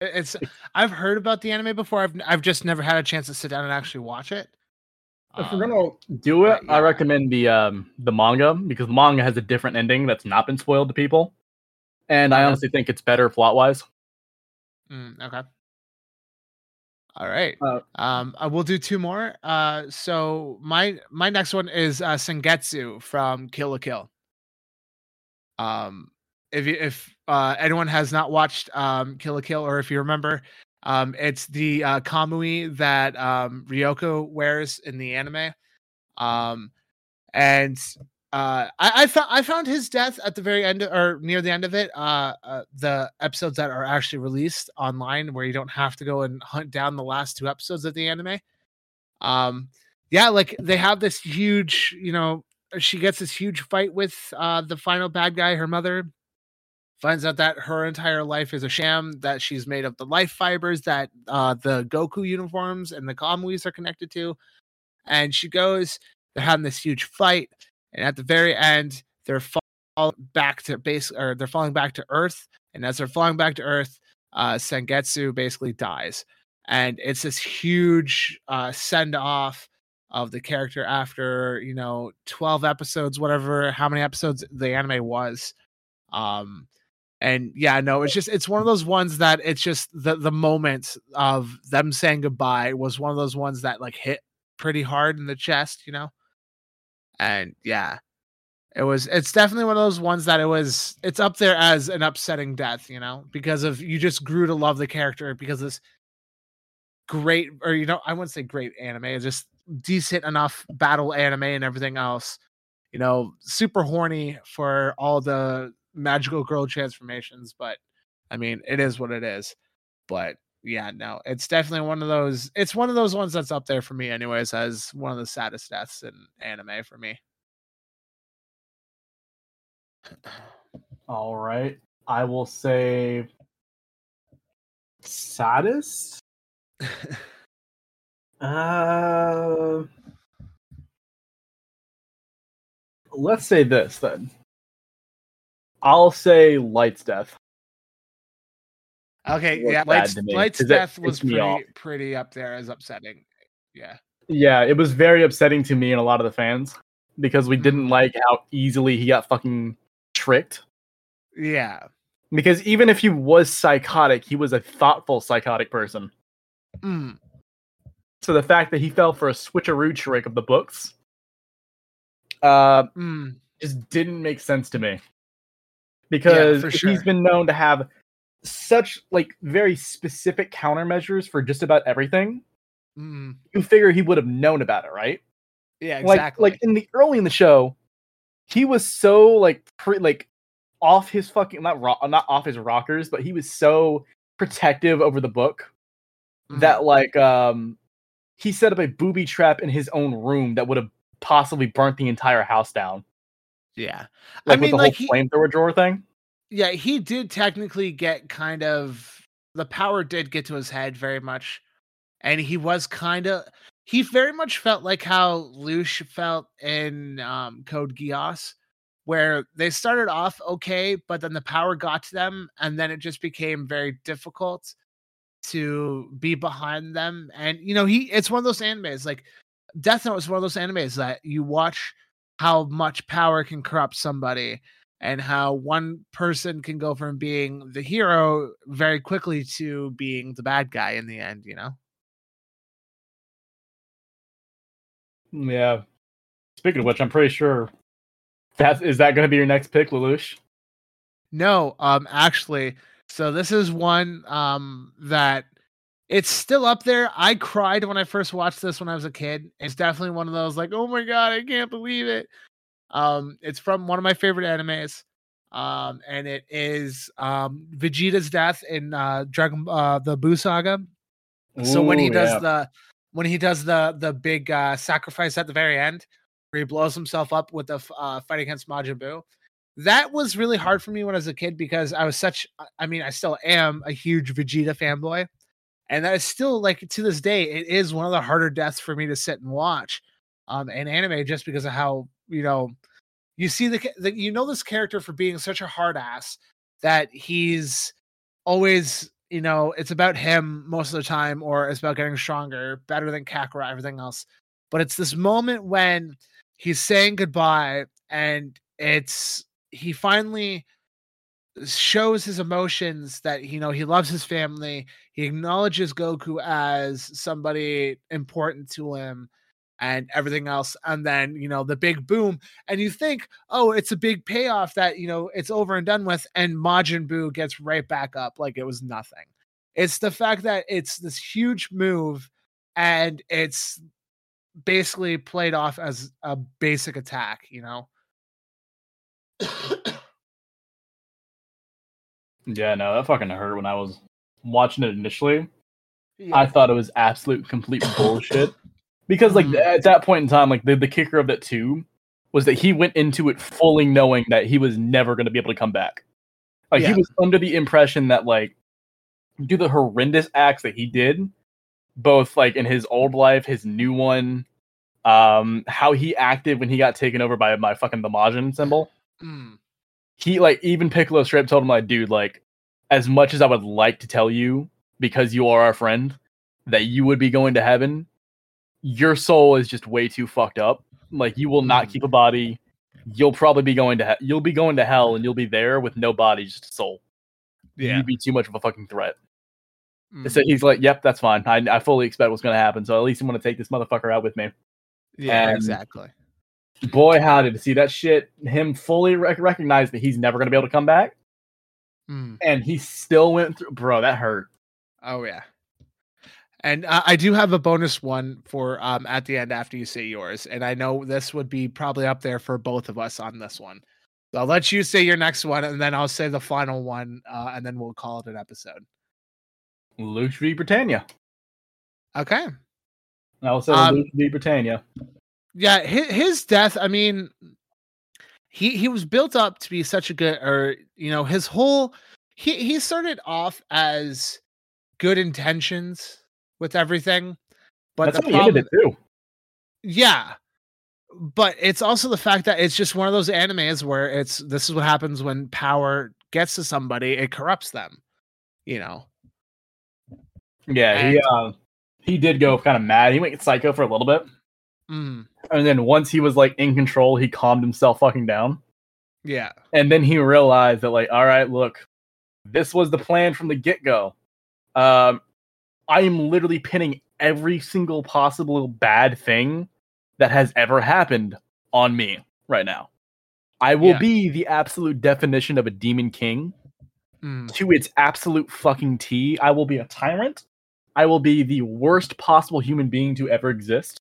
It's I've heard about the anime before. I've I've just never had a chance to sit down and actually watch it. If we're Um, gonna do it, but I recommend the um the manga because the manga has a different ending that's not been spoiled to people, and I honestly think it's better plot wise. Mm, okay. All right. Uh, um, I will do two more. Uh, so my my next one is uh, Senketsu from Kill la Kill. Um, if if uh, anyone has not watched um, Kill la Kill, or if you remember, um, it's the uh, kamui that um, Ryuko wears in the anime. Um, and uh, I, I found I found his death at the very end or near the end of it. Uh, uh, the episodes that are actually released online, where you don't have to go and hunt down the last two episodes of the anime. Um, yeah, like they have this huge, you know, she gets this huge fight with uh the final bad guy, her mother. Finds out that her entire life is a sham, that she's made of the life fibers that uh the Goku uniforms and the Kamuis are connected to. And she goes, they're having this huge fight, and at the very end, they're falling back to base or they're falling back to Earth. And as they're falling back to Earth, uh Senketsu basically dies. And it's this huge uh send off of the character after, you know, 12 episodes, whatever, how many episodes the anime was. Um and yeah, no, it's just it's one of those ones that it's just the the moment of them saying goodbye was one of those ones that like hit pretty hard in the chest, you know. And yeah, it was it's definitely one of those ones that it was it's up there as an upsetting death, you know, because of you just grew to love the character because this great or you know, I wouldn't say great anime, it's just decent enough battle anime and everything else. You know, super horny for all the magical girl transformations, but I mean, it is what it is. But yeah, no, it's definitely one of those. It's one of those ones that's up there for me, anyways, as one of the saddest deaths in anime for me. All right, I will say saddest. uh, let's say this then. I'll say Light's death. Okay, yeah, Light's, Light's death was pissed me off. pretty pretty up there as upsetting. Yeah. Yeah, it was very upsetting to me and a lot of the fans because we didn't Mhm. like how easily he got fucking tricked. Yeah. Because even if he was psychotic, he was a thoughtful psychotic person. Mm. So the fact that he fell for a switcheroo trick of the books uh, Mm. just didn't make sense to me. Because he's sure. been known to have such like very specific countermeasures for just about everything. Mm. You figure he would have known about it, right? Yeah, exactly. like in the early in the show, he was so like pre like off his fucking not ro- not off his rockers, but he was so protective over the book Mhm. that like um he set up a booby trap in his own room that would have possibly burnt the entire house down. Yeah. Like I with mean, the like whole he, flamethrower drawer thing. yeah, he did technically get kind of the power did get to his head very much, and he was kind of he very much felt like how Lelouch felt in um, Code Geass, where they started off okay, but then the power got to them, and then it just became very difficult to be behind them. And you know, he it's one of those animes like Death Note is one of those animes that you watch how much power can corrupt somebody and how one person can go from being the hero very quickly to being the bad guy in the end, you know? Yeah. Speaking of which, I'm pretty sure that is that going to be your next pick, Lelouch. No, um actually, so this is one um that it's still up there. I cried when I first watched this when I was a kid. It's definitely one of those like, "Oh my god, I can't believe it." Um it's from one of my favorite animes. Um and it is um Vegeta's death in uh Dragon uh the Buu saga. so when he does yeah. the when he does the the big uh sacrifice at the very end where he blows himself up with the uh fight against Majin Buu that was really hard for me when I was a kid because I was such I mean I still am a huge Vegeta fanboy and that is still like to this day it is one of the harder deaths for me to sit and watch um in anime just because of how you know you see the, the you know this character for being such a hard ass that he's always you know it's about him most of the time or it's about getting stronger better than Kakarot everything else but it's this moment when he's saying goodbye and it's he finally shows his emotions that you know he loves his family he acknowledges goku as somebody important to him and everything else and then you know the big boom and you think oh it's a big payoff that you know it's over and done with and majin buu gets right back up like it was nothing. It's the fact that it's this huge move and it's basically played off as a basic attack you know Yeah, no, that fucking hurt when I was watching it initially. I thought it was absolute complete bullshit. Because like Mhm. at that point in time, like the, the kicker of that too was that he went into it fully knowing that he was never gonna be able to come back. Like Yeah. he was under the impression that like do the horrendous acts that he did, both like in his old life, his new one, um, how he acted when he got taken over by my fucking the Majin symbol Mm, he like even Piccolo straight told him like, dude, like as much as I would like to tell you because you are our friend that you would be going to heaven, your soul is just way too fucked up. Like you will not Mm. keep a body. You'll probably be going to he- you'll be going to hell and you'll be there with no body, just a soul. yeah You'd be too much of a fucking threat. mm, So he's like, "Yep, that's fine. I, I fully expect what's going to happen. So at least I'm going to take this motherfucker out with me." yeah and- exactly Boy, how did to see that shit. Him fully rec- recognize that he's never going to be able to come back, Mm, and he still went through. Bro, that hurt. oh yeah And uh, I do have a bonus one for um at the end after you say yours, and I know this would be probably up there for both of us on this one. So I'll let you say your next one, and then I'll say the final one, uh, and then we'll call it an episode. Lelouch vi Britannia. Okay. I will say Um, Lelouch vi Britannia. Yeah, his, his death. I mean, he he was built up to be such a good, or you know, his whole he he started off as good intentions with everything, but That's the he ended problem, it too. yeah, but it's also the fact that it's just one of those animes where it's this is what happens when power gets to somebody, it corrupts them, you know. Yeah, he uh, he did go kind of mad. He went psycho for a little bit, Mm, and then once he was like in control, he calmed himself fucking down. yeah, And then he realized that, like, all right, look, this was the plan from the get go. Um, I am literally pinning every single possible bad thing that has ever happened on me right now. I will Yeah. be the absolute definition of a demon king mm, to its absolute fucking T. I will be a tyrant. I will be the worst possible human being to ever exist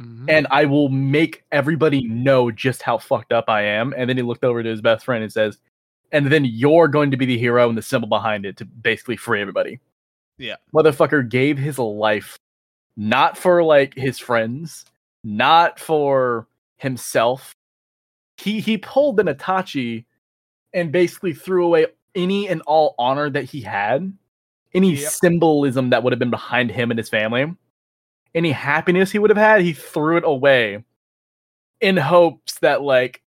mhm. and I will make everybody know just how fucked up I am. And then he looked over to his best friend and says, and then you're going to be the hero and the symbol behind it to basically free everybody. Yeah. Motherfucker gave his life not for like his friends, not for himself. He he pulled an Itachi and basically threw away any and all honor that he had, any Yep. symbolism that would have been behind him and his family any happiness he would have had, he threw it away in hopes that like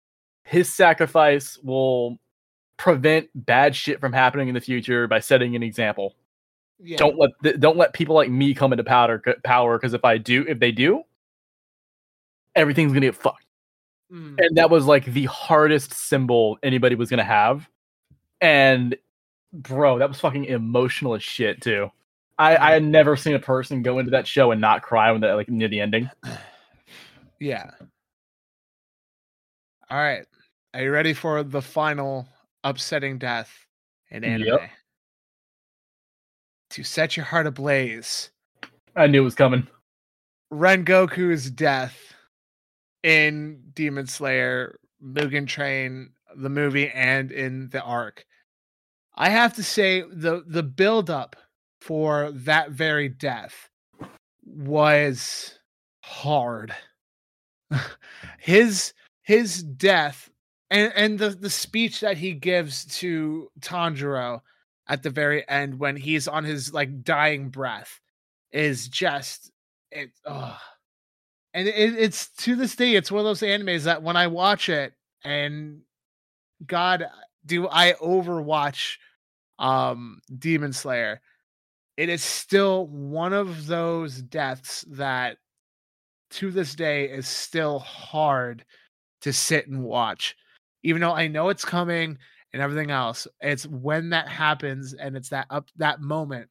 his sacrifice will prevent bad shit from happening in the future by setting an example. yeah. Don't let th- don't let people like me come into powder power because if I do, if they do, everything's gonna get fucked. Mm. And that was like the hardest symbol anybody was gonna have. And bro, that was fucking emotional as shit too. I, I had never seen a person go into that show and not cry when they like near the ending. Yeah. All right. Are you ready for the final upsetting death in anime? Yep. To set your heart ablaze, I knew it was coming. Rengoku's death in Demon Slayer, Mugen Train, the movie, and in the arc. I have to say the the build up for that very death was hard. his his death and and the the speech that he gives to Tanjiro at the very end when he's on his like dying breath is just it oh. and it, it's to this day it's one of those animes that when I watch it and God do I overwatch um Demon Slayer it is still one of those deaths that to this day is still hard to sit and watch. Even though i know it's coming and everything else it's when that happens and it's that up that moment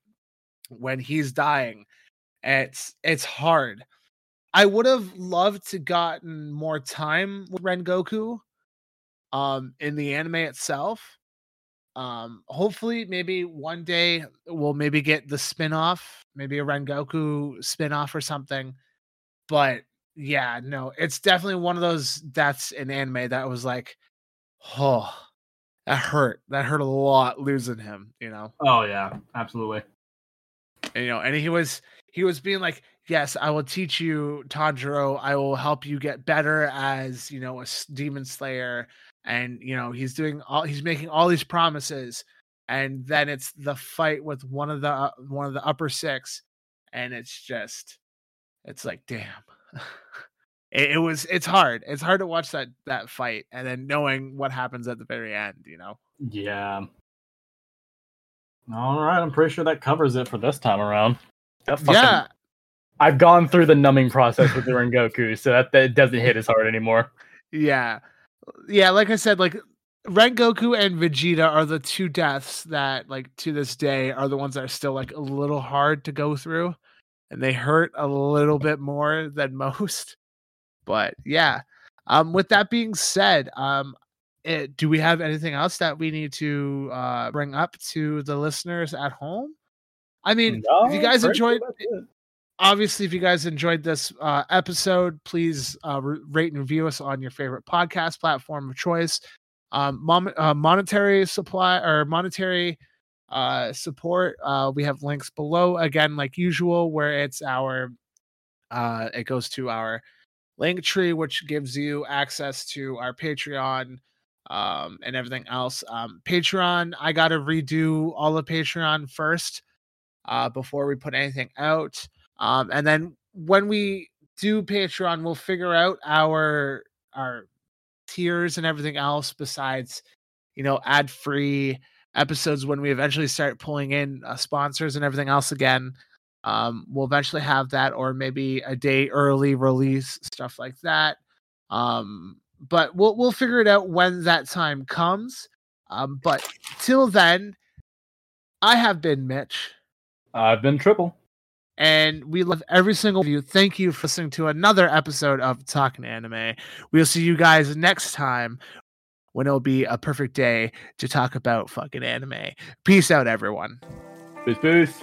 when he's dying it's it's hard. I would have loved to gotten more time with rengoku um in the anime itself um hopefully maybe one day we'll maybe get the spin-off maybe a rengoku spin-off or something but yeah no it's definitely one of those deaths in anime that was like oh that hurt that hurt a lot losing him you know Oh yeah, absolutely. and, you know and he was he was being like yes i will teach you tanjiro i will help you get better as you know a demon slayer and you know he's doing all he's making all these promises and then it's the fight with one of the uh, one of the upper six and it's just it's like damn it, it was it's hard it's hard to watch that that fight and then knowing what happens at the very end you know Yeah. All right, I'm pretty sure that covers it for this time around. That fucking- yeah I've gone through the numbing process with the goku, so that, that doesn't hit as hard anymore. Yeah. Yeah, like I said, like Rengoku and Vegeta are the two deaths that like to this day are the ones that are still like a little hard to go through and they hurt a little bit more than most. But yeah. Um with that being said, um eh, do we have anything else that we need to uh bring up to the listeners at home? I mean, No, if you guys enjoyed, it. Obviously, if you guys enjoyed this uh, episode, please uh, rate and review us on your favorite podcast platform of choice. Um, mom- uh, monetary supply or monetary uh, support, uh, we have links below again, like usual, where it's our uh, it goes to our Linktree, which gives you access to our Patreon um, and everything else. Um, Patreon, I got to redo all of Patreon first uh, before we put anything out. Um, and then when we do Patreon, we'll figure out our our tiers and everything else besides, you know, ad free episodes when we eventually start pulling in uh, sponsors and everything else again. Um, we'll eventually have that, or maybe a day early release, stuff like that. Um, but we'll we'll figure it out when that time comes. Um, but till then, I have been Mitch. I've been triple. And we love every single of you. Thank you for listening to another episode of Talking Anime. We'll see you guys next time when it'll be a perfect day to talk about fucking anime. Peace out, everyone. Peace, peace.